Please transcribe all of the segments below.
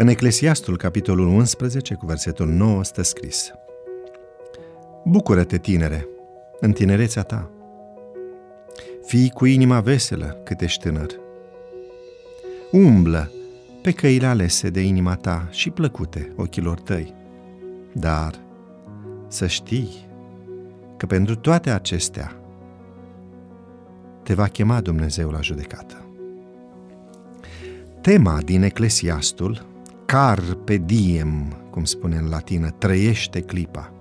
În Eclesiastul, capitolul 11, cu versetul 9, stă scris Bucură-te, tinere, în tinerețea ta. Fii cu inima veselă cât ești tânăr. Umblă pe căile alese de inima ta și plăcute ochilor tăi. Dar să știi că pentru toate acestea te va chema Dumnezeu la judecată. Tema din Eclesiastul, carpe diem, cum spune în latină, trăiește clipa,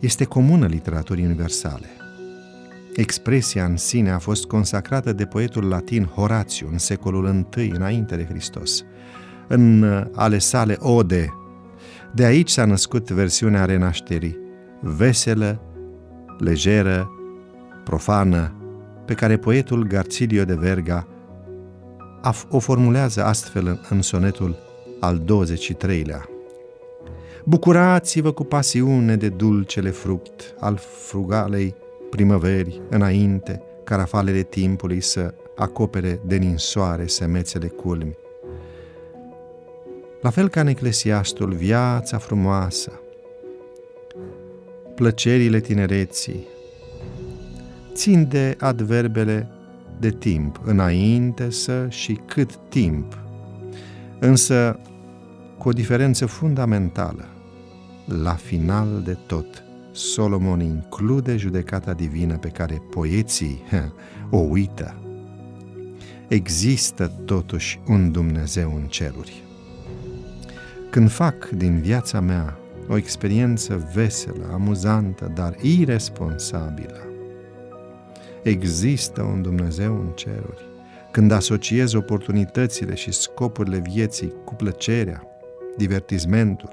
este comună literaturii universale. Expresia în sine a fost consacrată de poetul latin Horațiu în secolul I înainte de Hristos, în ale sale ode. De aici s-a născut versiunea renașterii, veselă, lejeră, profană, pe care poetul Garțilio de Verga o formulează astfel în sonetul al 23-lea. Bucurați-vă cu pasiune de dulcele fruct al frugalei primăveri înainte ca rafalele timpului să acopere de ninsoare semețele culmi. La fel ca în Eclesiastul, viața frumoasă, plăcerile tinereții, țin de adverbele de timp, înainte să și cât timp, însă cu o diferență fundamentală. La final de tot, Solomon include judecata divină pe care poeții o uită. Există totuși un Dumnezeu în ceruri. Când fac din viața mea o experiență veselă, amuzantă, dar irresponsabilă, există un Dumnezeu în ceruri. Când asociez oportunitățile și scopurile vieții cu plăcerea, divertismentul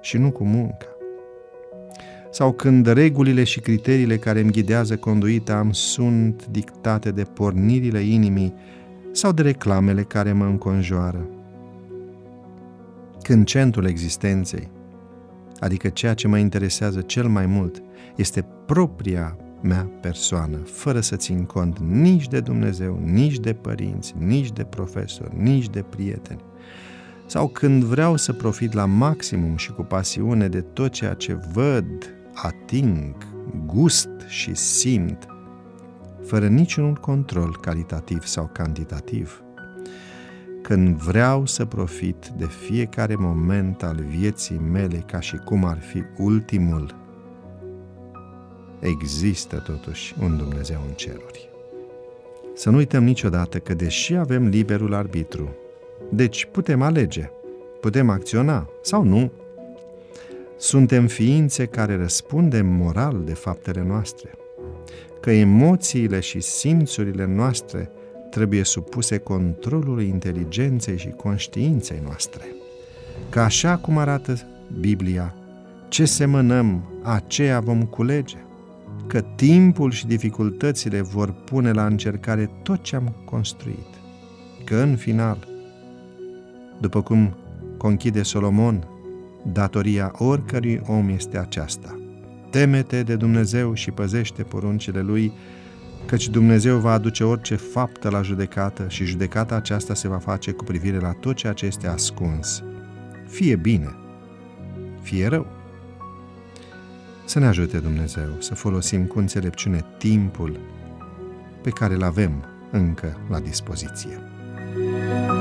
și nu cu munca. Sau când regulile și criteriile care îmi ghidează conduita am sunt dictate de pornirile inimii sau de reclamele care mă înconjoară. Când centrul existenței, adică ceea ce mă interesează cel mai mult, este propria mea persoană, fără să țin cont nici de Dumnezeu, nici de părinți, nici de profesori, nici de prieteni. Sau când vreau să profit la maximum și cu pasiune de tot ceea ce văd, ating, gust și simt, fără niciun control calitativ sau cantitativ. Când vreau să profit de fiecare moment al vieții mele ca și cum ar fi ultimul, există totuși un Dumnezeu în ceruri. Să nu uităm niciodată că deși avem liberul arbitru, deci putem alege, putem acționa sau nu, suntem ființe care răspundem moral de faptele noastre, că emoțiile și simțurile noastre trebuie supuse controlului inteligenței și conștiinței noastre. Că așa cum arată Biblia, ce semănăm, aceea vom culege că timpul și dificultățile vor pune la încercare tot ce am construit. Că în final, după cum conchide Solomon, datoria oricărui om este aceasta. Temete de Dumnezeu și păzește poruncile Lui, căci Dumnezeu va aduce orice faptă la judecată și judecata aceasta se va face cu privire la tot ceea ce este ascuns. Fie bine, fie rău. Să ne ajute Dumnezeu să folosim cu înțelepciune timpul pe care îl avem încă la dispoziție. thank you